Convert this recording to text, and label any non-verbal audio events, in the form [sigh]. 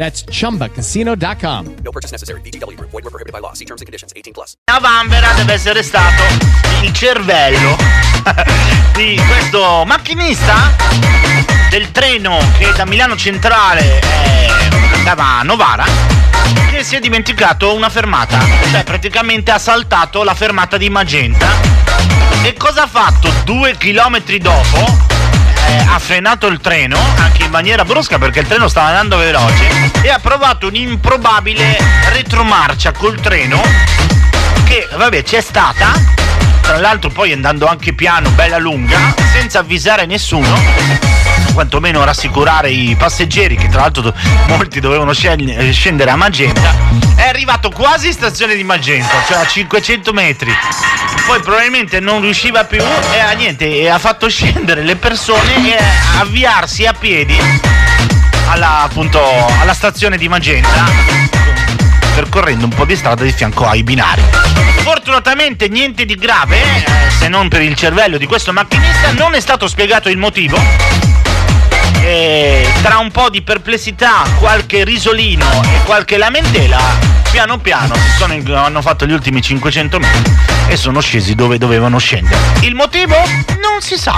That's chumbacasino.com. No purchase necessary. VGW Group. Void were prohibited by law. See terms and conditions. 18 plus. A Vanvera deve essere stato il cervello [laughs] di questo macchinista del treno che da Milano Centrale eh, andava a Novara che si è dimenticato una fermata, cioè praticamente ha saltato la fermata di Magenta. E cosa ha fatto? Due chilometri dopo eh, ha frenato il treno anche in maniera brusca perché il treno stava andando veloce e ha provato un'improbabile retromarcia col treno che vabbè c'è stata tra l'altro poi andando anche piano bella lunga senza avvisare nessuno quantomeno rassicurare i passeggeri che tra l'altro molti dovevano eh, scendere a Magenta è arrivato quasi in stazione di Magenta cioè a 500 metri poi probabilmente non riusciva più e niente ha fatto scendere le persone e avviarsi a piedi alla, appunto, alla stazione di Magenta percorrendo un po' di strada di fianco ai binari. Fortunatamente niente di grave, eh, se non per il cervello di questo macchinista, non è stato spiegato il motivo. Tra un po' di perplessità, qualche risolino e qualche lamentela, piano piano sono, hanno fatto gli ultimi 500 metri e sono scesi dove dovevano scendere. Il motivo? Non si sa.